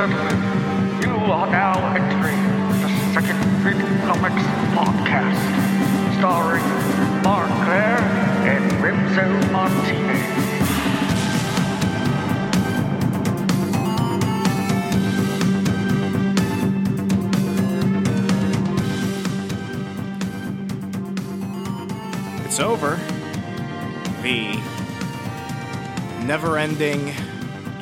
Gentlemen, you are now entering the Second Print Comics podcast, starring Mark Claire and Remso Martinez. It's over. The never ending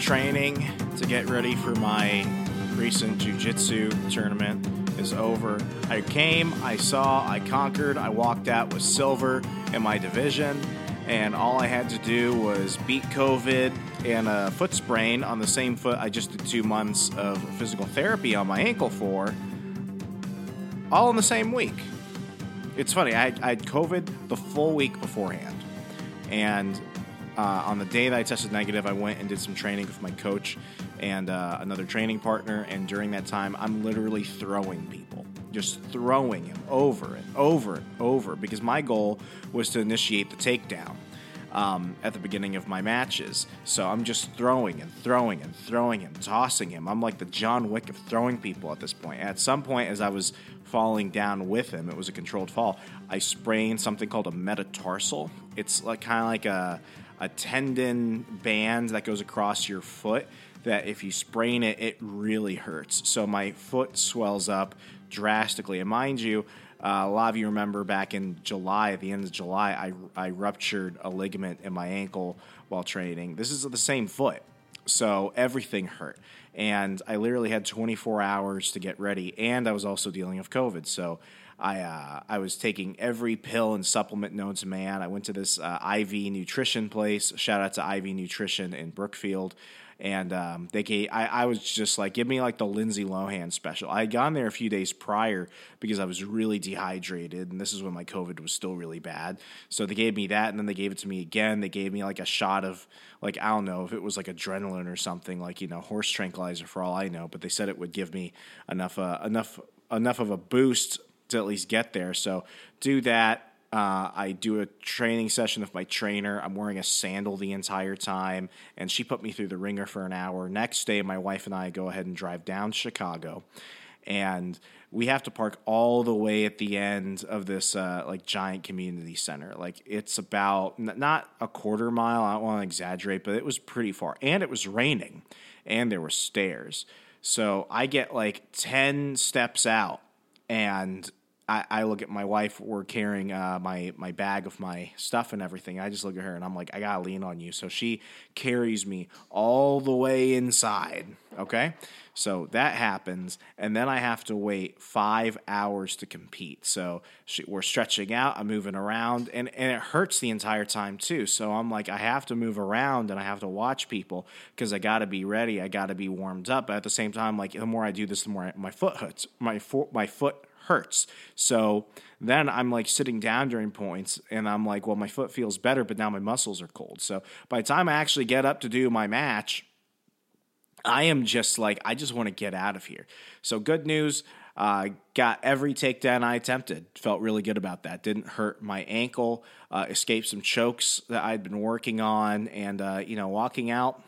training to get ready for my recent jiu-jitsu tournament is over. I came, I saw, I conquered, I walked out with silver in my division, and all I had to do was beat COVID and a foot sprain on the same foot I just did two months of physical therapy on my ankle for, all in the same week. It's funny, I, I had COVID the full week beforehand. And uh, on the day that I tested negative, I went and did some training with my coach and uh, another training partner. And during that time, I'm literally throwing people, just throwing him over and over and over because my goal was to initiate the takedown. Um, at the beginning of my matches. So I'm just throwing and throwing and throwing and tossing him. I'm like the John Wick of throwing people at this point. At some point, as I was falling down with him, it was a controlled fall. I sprained something called a metatarsal. It's like kind of like a a tendon band that goes across your foot that if you sprain it, it really hurts. So my foot swells up drastically. And mind you, uh, a lot of you remember back in July, at the end of July, I, I ruptured a ligament in my ankle while training. This is the same foot. So everything hurt. And I literally had 24 hours to get ready. And I was also dealing with COVID. So I uh, I was taking every pill and supplement known to man. I went to this uh, IV nutrition place. Shout out to IV Nutrition in Brookfield. And um, they gave, I, I was just like, give me like the Lindsay Lohan special. I had gone there a few days prior because I was really dehydrated, and this is when my COVID was still really bad. So they gave me that, and then they gave it to me again. They gave me like a shot of, like, I don't know if it was like adrenaline or something, like, you know, horse tranquilizer for all I know, but they said it would give me enough, uh, enough, enough of a boost to at least get there. So do that. Uh, I do a training session with my trainer. I'm wearing a sandal the entire time, and she put me through the ringer for an hour. Next day, my wife and I go ahead and drive down Chicago, and we have to park all the way at the end of this uh, like giant community center. Like it's about n- not a quarter mile. I don't want to exaggerate, but it was pretty far, and it was raining, and there were stairs. So I get like ten steps out, and I, I look at my wife. We're carrying uh, my my bag of my stuff and everything. I just look at her and I'm like, I gotta lean on you. So she carries me all the way inside. Okay, so that happens, and then I have to wait five hours to compete. So she, we're stretching out. I'm moving around, and and it hurts the entire time too. So I'm like, I have to move around and I have to watch people because I got to be ready. I got to be warmed up. But at the same time, like the more I do this, the more I, my foot hurts. My fo- my foot hurts. So then I'm like sitting down during points and I'm like, well, my foot feels better, but now my muscles are cold. So by the time I actually get up to do my match, I am just like, I just want to get out of here. So good news. Uh, got every takedown I attempted. Felt really good about that. Didn't hurt my ankle. Uh, escaped some chokes that I'd been working on, and uh, you know, walking out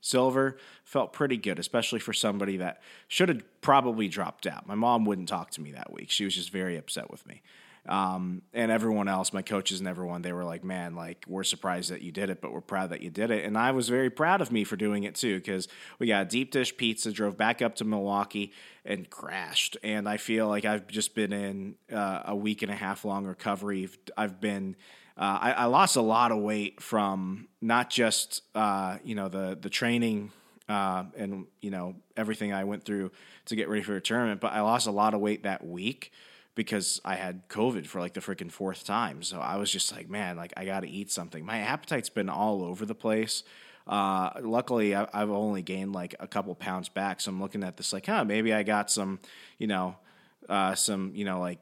silver felt pretty good, especially for somebody that should have probably dropped out. My mom wouldn't talk to me that week. She was just very upset with me. Um, and everyone else, my coaches and everyone, they were like, man, like, we're surprised that you did it, but we're proud that you did it. And I was very proud of me for doing it too, because we got deep dish pizza, drove back up to Milwaukee and crashed. And I feel like I've just been in uh, a week and a half long recovery. I've been. Uh, I, I, lost a lot of weight from not just uh, you know the the training uh, and you know everything I went through to get ready for a tournament, but I lost a lot of weight that week because I had COVID for like the freaking fourth time. So I was just like, man, like I got to eat something. My appetite's been all over the place. Uh, luckily, I, have only gained like a couple pounds back. So I'm looking at this like, huh, maybe I got some, you know, uh, some, you know, like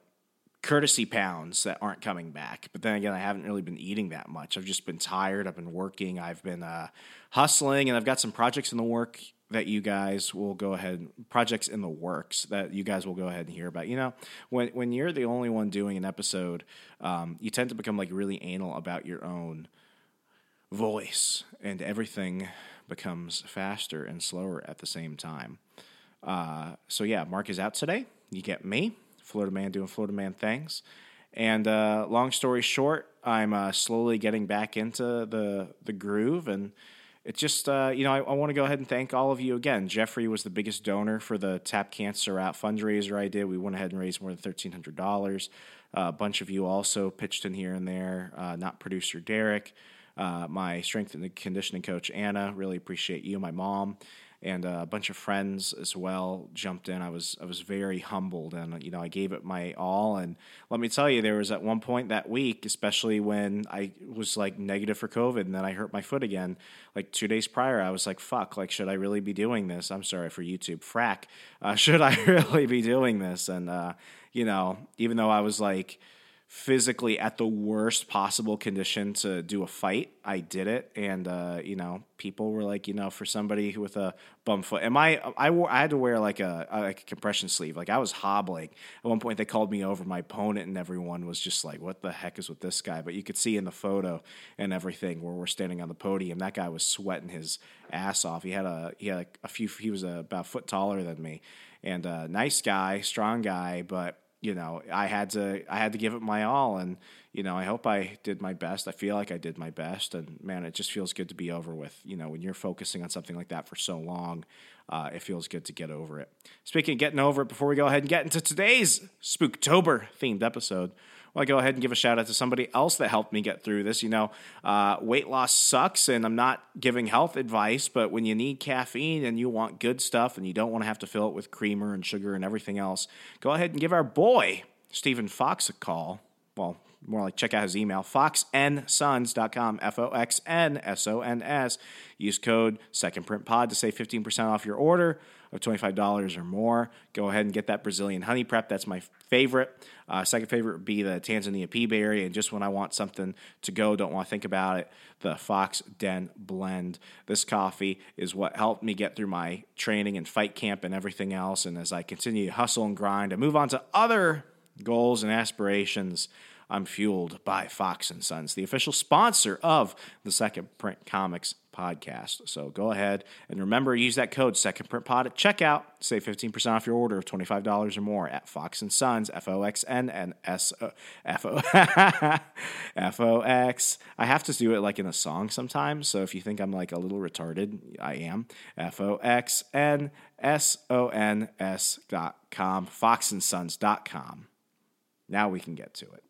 courtesy pounds that aren't coming back. But then again, I haven't really been eating that much. I've just been tired. I've been working. I've been uh, hustling, and I've got some projects in the work that you guys will go ahead projects in the works that you guys will go ahead and hear about. You know, when when you're the only one doing an episode, um, you tend to become like really anal about your own voice, and everything becomes faster and slower at the same time. Uh, so yeah, Mark is out today. You get me, Florida man doing Florida man things. And uh, long story short, I'm uh, slowly getting back into the the groove and it's just uh, you know I, I want to go ahead and thank all of you again. Jeffrey was the biggest donor for the Tap Cancer Out fundraiser I did. We went ahead and raised more than thirteen hundred dollars. Uh, a bunch of you also pitched in here and there. Uh, not producer Derek, uh, my strength and conditioning coach Anna. Really appreciate you. My mom and uh, a bunch of friends as well jumped in. I was I was very humbled, and you know I gave it my all. And let me tell you, there was at one point that week, especially when I was like negative for COVID, and then I hurt my foot again. Like two days prior, I was like, "Fuck! Like, should I really be doing this?" I'm sorry for YouTube, frack. Uh, should I really be doing this? And uh, you know, even though I was like physically at the worst possible condition to do a fight. I did it, and uh, you know, people were like, you know, for somebody with a bum foot, am I? I wore, I had to wear like a, like a compression sleeve. Like I was hobbling. At one point, they called me over. My opponent and everyone was just like, "What the heck is with this guy?" But you could see in the photo and everything where we're standing on the podium, that guy was sweating his ass off. He had a he had a few. He was a, about a foot taller than me, and a nice guy, strong guy, but you know, I had to I had to give it my all, and you know, I hope I did my best. I feel like I did my best, and man, it just feels good to be over with. You know, when you're focusing on something like that for so long, uh, it feels good to get over it. Speaking of getting over it, before we go ahead and get into today's Spooktober themed episode, well, I go ahead and give a shout out to somebody else that helped me get through this. You know, uh, weight loss sucks, and I'm not giving health advice, but when you need caffeine and you want good stuff and you don't want to have to fill it with creamer and sugar and everything else, go ahead and give our boy, Stephen Fox, a call. Well, more like check out his email, foxnsons.com, F O X N S O N S. Use code Second Print Pod to save 15% off your order of $25 or more. Go ahead and get that Brazilian honey prep. That's my favorite. Uh, second favorite would be the Tanzania peaberry. And just when I want something to go, don't want to think about it, the Fox Den Blend. This coffee is what helped me get through my training and fight camp and everything else. And as I continue to hustle and grind and move on to other goals and aspirations, I'm fueled by Fox and Sons, the official sponsor of the Second Print Comics podcast. So go ahead and remember use that code Second Print Pod at checkout. Save 15% off your order of $25 or more at Fox and Sons, F O X N and S F O F O X. I have to do it like in a song sometimes. So if you think I'm like a little retarded, I am. F O X N S O N S dot com, foxandsons dot com. Now we can get to it.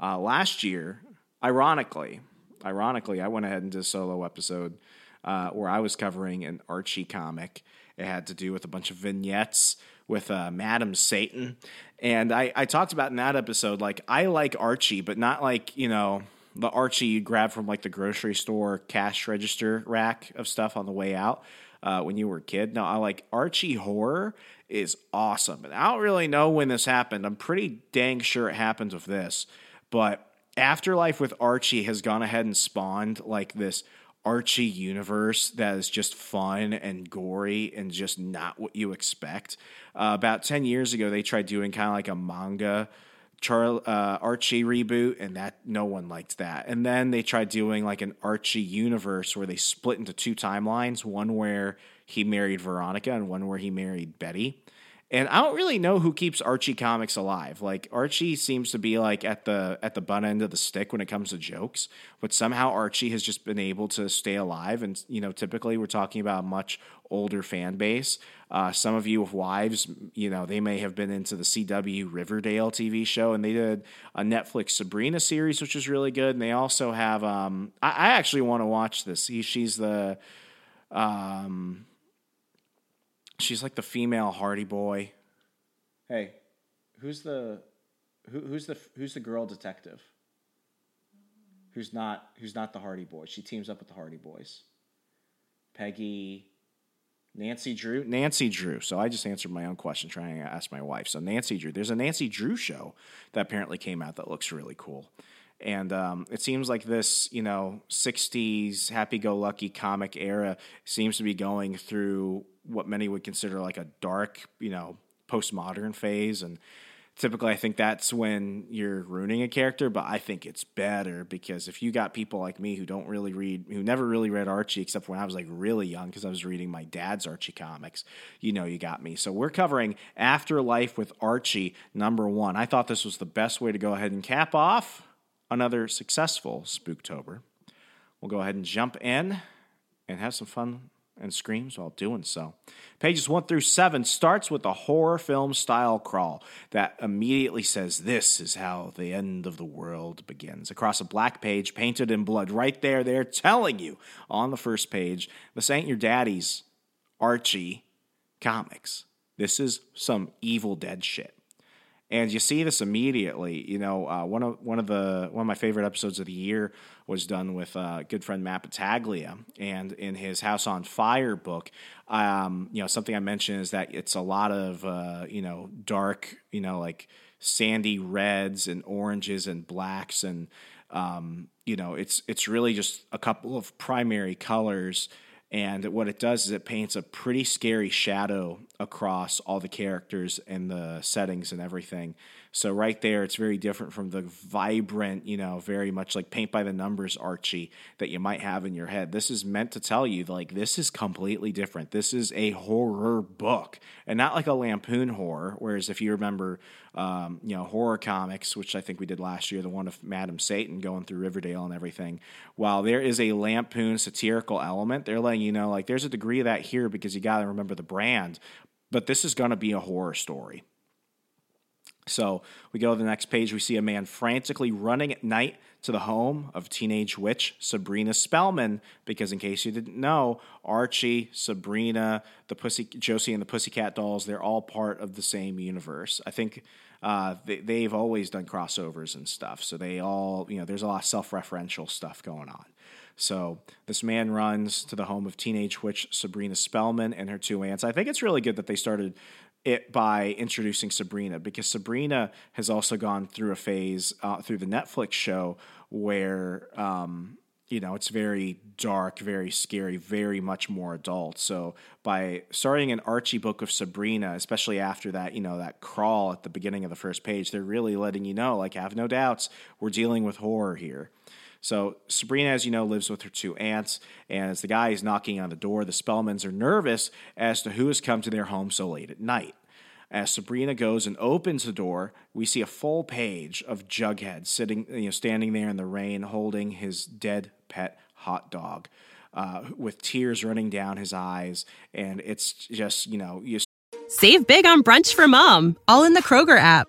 Uh, last year, ironically, ironically, I went ahead and did a solo episode uh, where I was covering an Archie comic. It had to do with a bunch of vignettes with uh, Madam Satan, and I, I talked about in that episode like I like Archie, but not like you know the Archie you grab from like the grocery store cash register rack of stuff on the way out uh, when you were a kid. No, I like Archie horror is awesome, and I don't really know when this happened. I'm pretty dang sure it happens with this. But Afterlife with Archie has gone ahead and spawned like this Archie universe that is just fun and gory and just not what you expect. Uh, about 10 years ago, they tried doing kind of like a manga Char- uh, Archie reboot, and that no one liked that. And then they tried doing like an Archie universe where they split into two timelines one where he married Veronica and one where he married Betty. And I don't really know who keeps Archie comics alive. Like Archie seems to be like at the at the butt end of the stick when it comes to jokes, but somehow Archie has just been able to stay alive. And you know, typically we're talking about a much older fan base. Uh, some of you with wives, you know, they may have been into the CW Riverdale TV show, and they did a Netflix Sabrina series, which is really good. And they also have. Um, I, I actually want to watch this. He, she's the. Um, She's like the female Hardy Boy. Hey, who's the who, who's the who's the girl detective? Who's not who's not the Hardy Boy? She teams up with the Hardy Boys. Peggy, Nancy Drew, Nancy Drew. So I just answered my own question trying to ask my wife. So Nancy Drew, there's a Nancy Drew show that apparently came out that looks really cool. And um, it seems like this, you know, 60s happy go lucky comic era seems to be going through what many would consider like a dark, you know, postmodern phase. And typically I think that's when you're ruining a character, but I think it's better because if you got people like me who don't really read, who never really read Archie except when I was like really young because I was reading my dad's Archie comics, you know, you got me. So we're covering Afterlife with Archie number one. I thought this was the best way to go ahead and cap off another successful Spooktober. We'll go ahead and jump in and have some fun and screams while doing so. Pages 1 through 7 starts with a horror film style crawl that immediately says, This is how the end of the world begins. Across a black page painted in blood, right there, they're telling you on the first page, this ain't your daddy's Archie comics. This is some Evil Dead shit and you see this immediately. You know, uh, one of one of the one of my favorite episodes of the year was done with uh, good friend Matt Battaglia, and in his House on Fire book, um, you know, something I mentioned is that it's a lot of uh, you know dark, you know, like sandy reds and oranges and blacks, and um, you know, it's it's really just a couple of primary colors and what it does is it paints a pretty scary shadow across all the characters and the settings and everything. So right there, it's very different from the vibrant, you know, very much like paint by the numbers Archie that you might have in your head. This is meant to tell you like this is completely different. This is a horror book and not like a lampoon horror. Whereas if you remember, um, you know, horror comics, which I think we did last year, the one of Madam Satan going through Riverdale and everything. While there is a lampoon satirical element, they're letting you know like there's a degree of that here because you got to remember the brand. But this is going to be a horror story. So we go to the next page. We see a man frantically running at night to the home of teenage witch Sabrina Spellman. Because in case you didn't know, Archie, Sabrina, the Pussy, Josie, and the Pussycat Dolls—they're all part of the same universe. I think uh, they, have always done crossovers and stuff. So they all, you know, there's a lot of self-referential stuff going on. So this man runs to the home of teenage witch Sabrina Spellman and her two aunts. I think it's really good that they started it by introducing Sabrina because Sabrina has also gone through a phase uh, through the Netflix show where um, you know it's very dark, very scary, very much more adult. So by starting an Archie book of Sabrina, especially after that, you know that crawl at the beginning of the first page, they're really letting you know, like, have no doubts, we're dealing with horror here. So Sabrina, as you know, lives with her two aunts, and as the guy is knocking on the door, the Spellmans are nervous as to who has come to their home so late at night. As Sabrina goes and opens the door, we see a full page of Jughead sitting, you know, standing there in the rain, holding his dead pet hot dog, uh, with tears running down his eyes, and it's just, you know, you. Save big on brunch for mom, all in the Kroger app.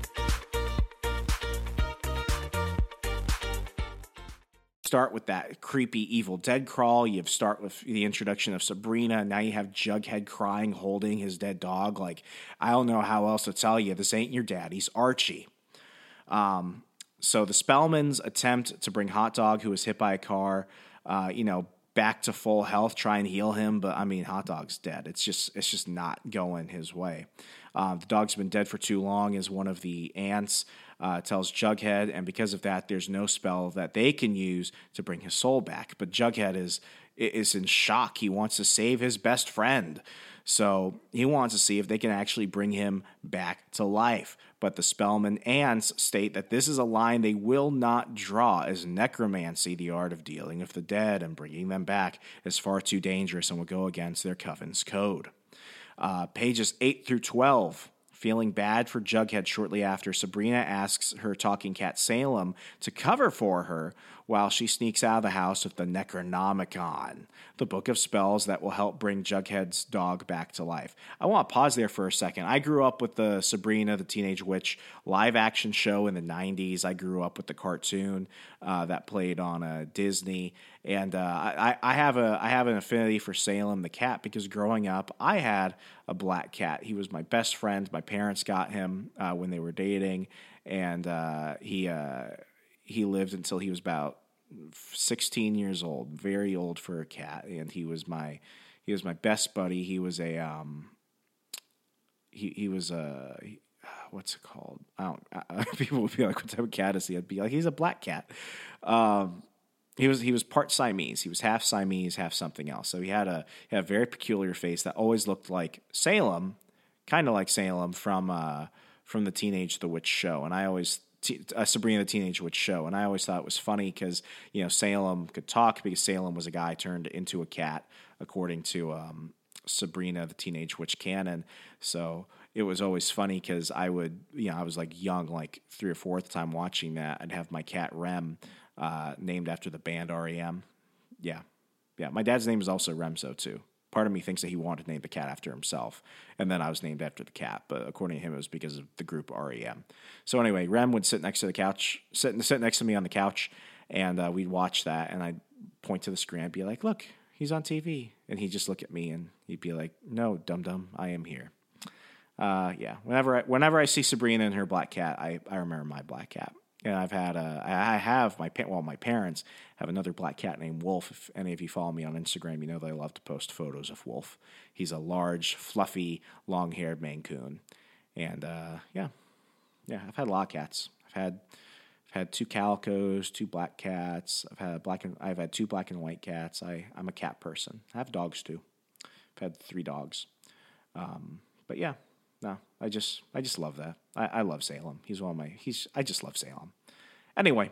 Start with that creepy Evil Dead crawl. You start with the introduction of Sabrina. Now you have Jughead crying, holding his dead dog. Like I don't know how else to tell you. This ain't your daddy's Archie. Um, so the Spellmans attempt to bring Hot Dog, who was hit by a car, uh, you know, back to full health, try and heal him. But I mean, Hot Dog's dead. It's just it's just not going his way. Uh, the dog's been dead for too long, is one of the aunts uh, tells Jughead, and because of that, there's no spell that they can use to bring his soul back. But Jughead is is in shock. He wants to save his best friend. So he wants to see if they can actually bring him back to life. But the Spellman aunts state that this is a line they will not draw, as necromancy, the art of dealing with the dead and bringing them back, is far too dangerous and will go against their coven's code. Uh, pages 8 through 12 Feeling bad for Jughead shortly after, Sabrina asks her talking cat Salem to cover for her while she sneaks out of the house with the Necronomicon, the book of spells that will help bring Jughead's dog back to life. I want to pause there for a second. I grew up with the Sabrina the Teenage Witch live action show in the 90s. I grew up with the cartoon uh, that played on uh, Disney. And uh, I, I have a I have an affinity for Salem the cat because growing up I had a black cat. He was my best friend. My parents got him uh, when they were dating, and uh, he uh, he lived until he was about 16 years old, very old for a cat, and he was my he was my best buddy. He was a um he he was a what's it called? I don't. People would be like, "What type of cat is he?" I'd be like, "He's a black cat." Um, he was he was part Siamese. He was half Siamese, half something else. So he had a he had a very peculiar face that always looked like Salem, kind of like Salem from uh, from the Teenage the Witch show. And I always Uh, Sabrina the Teenage Witch show, and I always thought it was funny because you know Salem could talk because Salem was a guy turned into a cat, according to um, Sabrina the Teenage Witch canon. So it was always funny because I would, you know, I was like young, like three or fourth time watching that. I'd have my cat Rem, uh, named after the band REM. Yeah, yeah. My dad's name is also Remso too part of me thinks that he wanted to name the cat after himself, and then I was named after the cat. But according to him, it was because of the group REM. So anyway, Rem would sit next to the couch, sit sit next to me on the couch, and uh, we'd watch that, and I'd point to the screen, I'd be like, "Look, he's on TV," and he'd just look at me, and he'd be like, "No, dum dum, I am here." Uh, yeah, whenever I, whenever I see Sabrina and her black cat, I, I remember my black cat. And I've had a, I have my well, my parents have another black cat named Wolf. If any of you follow me on Instagram, you know that I love to post photos of Wolf. He's a large, fluffy, long-haired Maine Coon, and uh, yeah, yeah, I've had a lot of cats. I've had, I've had two calicos, two black cats. I've had black and I've had two black and white cats. I I'm a cat person. I have dogs too. I've had three dogs, um, but yeah, no, I just I just love that. I, I love Salem. He's one of my he's I just love Salem. Anyway,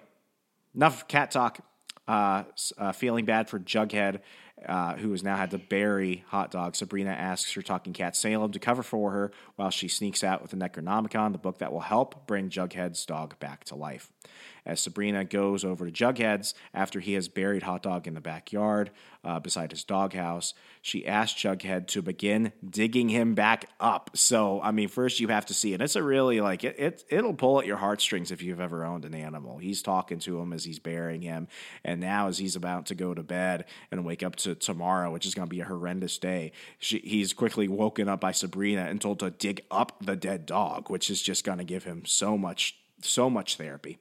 enough cat talk. Uh, uh, feeling bad for Jughead, uh, who has now had to bury Hot Dog. Sabrina asks her talking cat Salem to cover for her while she sneaks out with the Necronomicon, the book that will help bring Jughead's dog back to life as Sabrina goes over to Jughead's after he has buried Hot Dog in the backyard uh, beside his doghouse. She asks Jughead to begin digging him back up. So, I mean, first you have to see it. It's a really like it, it it'll pull at your heartstrings if you've ever owned an animal. He's talking to him as he's burying him, and now as he's about to go to bed and wake up to tomorrow, which is going to be a horrendous day, she, he's quickly woken up by Sabrina and told to dig up the dead dog, which is just going to give him so much so much therapy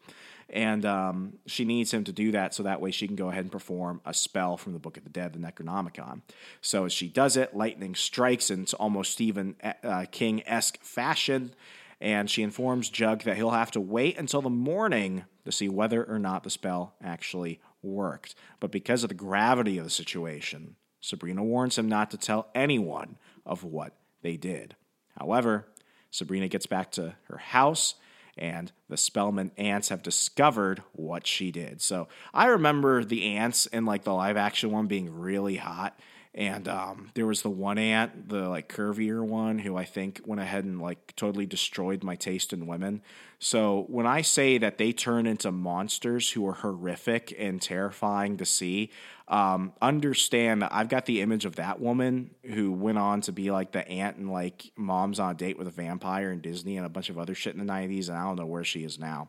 and um, she needs him to do that so that way she can go ahead and perform a spell from the Book of the Dead, the Necronomicon. So as she does it, lightning strikes in almost Stephen uh, King esque fashion, and she informs Jug that he'll have to wait until the morning to see whether or not the spell actually worked. But because of the gravity of the situation, Sabrina warns him not to tell anyone of what they did. However, Sabrina gets back to her house and the Spellman aunts have discovered what she did. So I remember the aunts in like the live action one being really hot. And um, there was the one aunt, the like curvier one, who I think went ahead and like totally destroyed my taste in women. So when I say that they turn into monsters who are horrific and terrifying to see, um, understand that I've got the image of that woman who went on to be like the aunt and like mom's on a date with a vampire in Disney and a bunch of other shit in the 90s. And I don't know where she is now.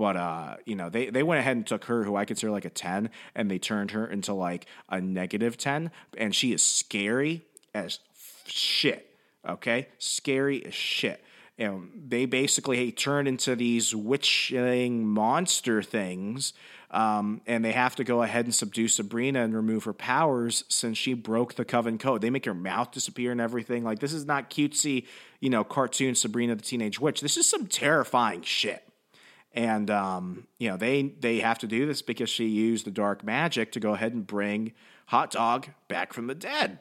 But uh, you know, they, they went ahead and took her, who I consider like a 10, and they turned her into like a negative 10. And she is scary as shit. Okay? Scary as shit and they basically turn into these witching monster things um, and they have to go ahead and subdue Sabrina and remove her powers since she broke the Coven code. They make her mouth disappear and everything. Like this is not cutesy, you know, cartoon Sabrina the Teenage Witch. This is some terrifying shit. And um, you know they they have to do this because she used the dark magic to go ahead and bring Hot Dog back from the dead.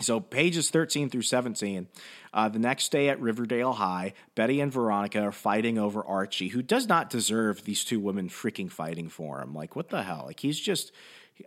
So, pages 13 through 17. Uh, the next day at Riverdale High, Betty and Veronica are fighting over Archie, who does not deserve these two women freaking fighting for him. Like, what the hell? Like, he's just.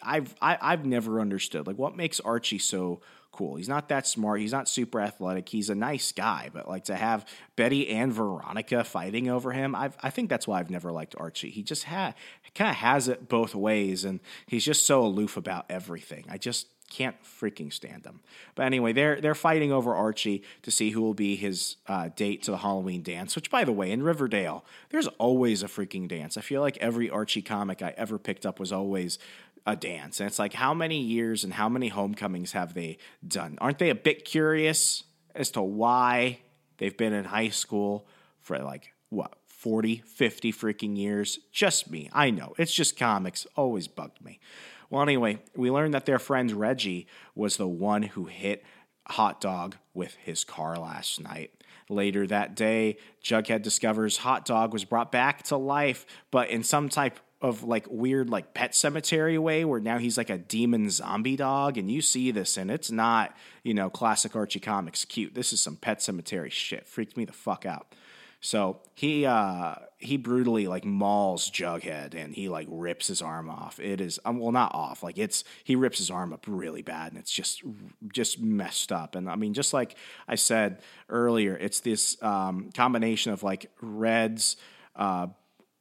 I've I, have i have never understood like what makes Archie so cool. He's not that smart. He's not super athletic. He's a nice guy, but like to have Betty and Veronica fighting over him, i I think that's why I've never liked Archie. He just ha- kind of has it both ways, and he's just so aloof about everything. I just can't freaking stand him. But anyway, they're they're fighting over Archie to see who will be his uh, date to the Halloween dance. Which, by the way, in Riverdale, there's always a freaking dance. I feel like every Archie comic I ever picked up was always a dance. And it's like, how many years and how many homecomings have they done? Aren't they a bit curious as to why they've been in high school for like, what, 40, 50 freaking years? Just me. I know. It's just comics. Always bugged me. Well, anyway, we learned that their friend Reggie was the one who hit Hot Dog with his car last night. Later that day, Jughead discovers Hot Dog was brought back to life, but in some type of like weird like pet cemetery way where now he's like a demon zombie dog and you see this and it's not you know classic archie comics. Cute. This is some pet cemetery shit. Freaked me the fuck out. So he uh he brutally like mauls jughead and he like rips his arm off. It is um, well not off. Like it's he rips his arm up really bad and it's just just messed up. And i mean just like i said earlier it's this um, combination of like reds uh,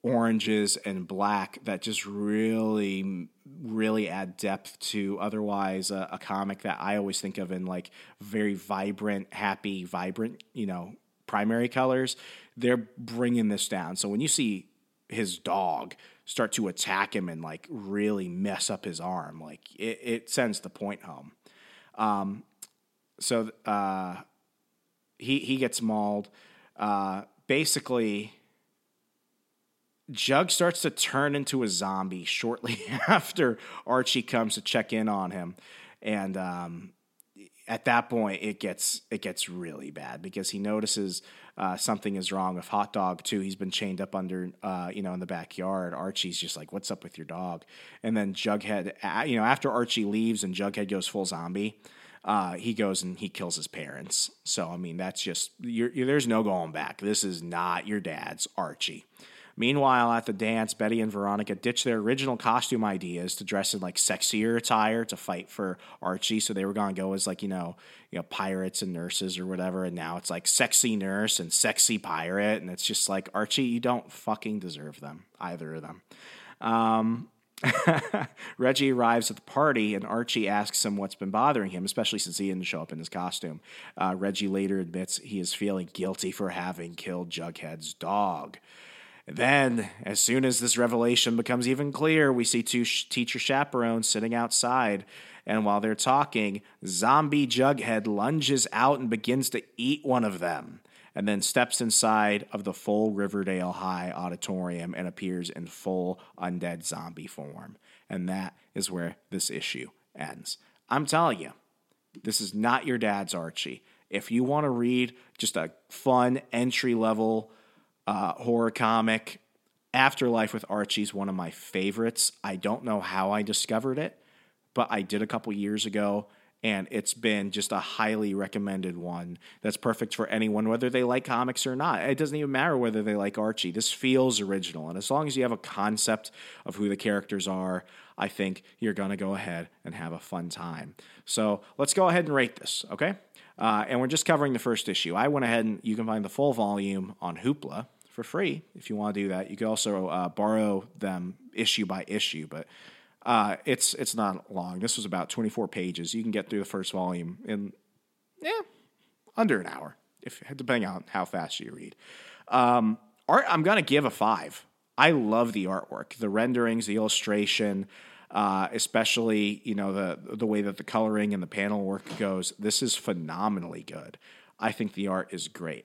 oranges and black that just really really add depth to otherwise a, a, comic that I always think of in like very vibrant, happy, vibrant, you know, primary colors. They're bringing this down. So when you see his dog start to attack him and like really mess up his arm, like it, it sends the point home. Um, so uh, he he gets mauled. Uh, basically, Jug starts to turn into a zombie shortly after Archie comes to check in on him, and um, at that point it gets it gets really bad because he notices uh, something is wrong with Hot Dog too. He's been chained up under uh, you know in the backyard. Archie's just like, "What's up with your dog?" And then Jughead, you know, after Archie leaves and Jughead goes full zombie. Uh, he goes and he kills his parents. So I mean, that's just you're, you're, there's no going back. This is not your dad's Archie. Meanwhile, at the dance, Betty and Veronica ditch their original costume ideas to dress in like sexier attire to fight for Archie. So they were going to go as like you know, you know, pirates and nurses or whatever, and now it's like sexy nurse and sexy pirate, and it's just like Archie, you don't fucking deserve them, either of them. Um, Reggie arrives at the party, and Archie asks him what's been bothering him, especially since he didn't show up in his costume. Uh, Reggie later admits he is feeling guilty for having killed Jughead's dog. Then, as soon as this revelation becomes even clearer, we see two sh- teacher chaperones sitting outside. And while they're talking, zombie Jughead lunges out and begins to eat one of them, and then steps inside of the full Riverdale High auditorium and appears in full undead zombie form. And that is where this issue ends. I'm telling you, this is not your dad's Archie. If you want to read just a fun entry level uh, horror comic. Afterlife with Archie is one of my favorites. I don't know how I discovered it, but I did a couple years ago, and it's been just a highly recommended one that's perfect for anyone, whether they like comics or not. It doesn't even matter whether they like Archie. This feels original, and as long as you have a concept of who the characters are, I think you're going to go ahead and have a fun time. So let's go ahead and rate this, okay? Uh, and we're just covering the first issue. I went ahead and you can find the full volume on Hoopla for free if you want to do that. You can also uh, borrow them issue by issue, but uh, it's it's not long. This was about 24 pages. You can get through the first volume in yeah under an hour, if depending on how fast you read. Um, art, I'm gonna give a five. I love the artwork, the renderings, the illustration uh, especially you know the the way that the coloring and the panel work goes. This is phenomenally good. I think the art is great.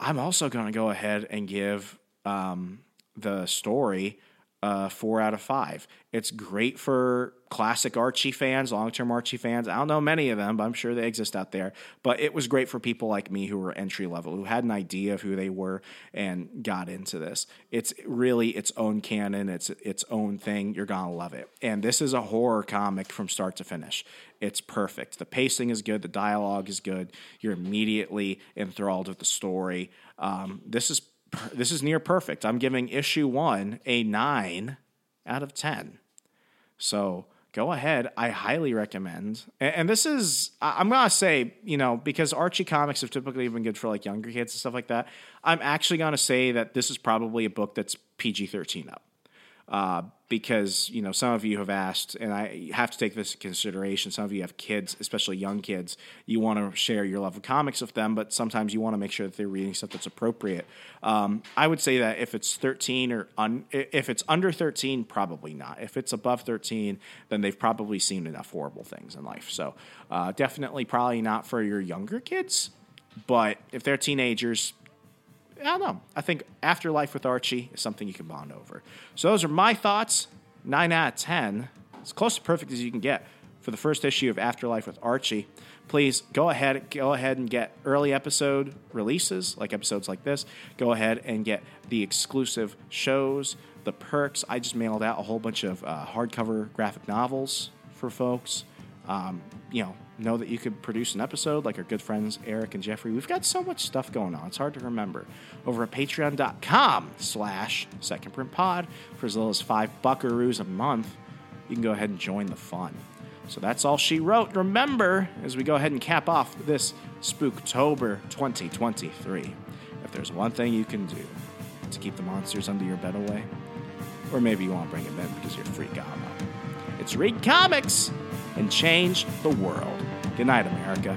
I'm also going to go ahead and give um, the story uh, four out of five. It's great for classic Archie fans, long term Archie fans. I don't know many of them, but I'm sure they exist out there. But it was great for people like me who were entry level, who had an idea of who they were and got into this. It's really its own canon, it's its own thing. You're going to love it. And this is a horror comic from start to finish. It's perfect. The pacing is good, the dialogue is good. You're immediately enthralled with the story. Um, this is this is near perfect. I'm giving issue one a nine out of 10. So go ahead. I highly recommend. And, and this is, I'm going to say, you know, because Archie comics have typically been good for like younger kids and stuff like that, I'm actually going to say that this is probably a book that's PG 13 up. Uh, because you know some of you have asked, and I have to take this into consideration. Some of you have kids, especially young kids. You want to share your love of comics with them, but sometimes you want to make sure that they're reading stuff that's appropriate. Um, I would say that if it's 13 or un, if it's under 13, probably not. If it's above 13, then they've probably seen enough horrible things in life. So uh, definitely, probably not for your younger kids. But if they're teenagers, I don't know. I think Afterlife with Archie is something you can bond over. So those are my thoughts. Nine out of ten. As close to perfect as you can get for the first issue of Afterlife with Archie. Please go ahead, go ahead and get early episode releases, like episodes like this. Go ahead and get the exclusive shows, the perks. I just mailed out a whole bunch of uh, hardcover graphic novels for folks. Um, you know, know that you could produce an episode like our good friends Eric and Jeffrey. We've got so much stuff going on. It's hard to remember. Over at patreon.com slash second print pod for as little as five buckaroos a month, you can go ahead and join the fun. So that's all she wrote. Remember, as we go ahead and cap off this Spooktober 2023, if there's one thing you can do to keep the monsters under your bed away, or maybe you want to bring them in because you're freak out it's read comics and change the world. Good night, America.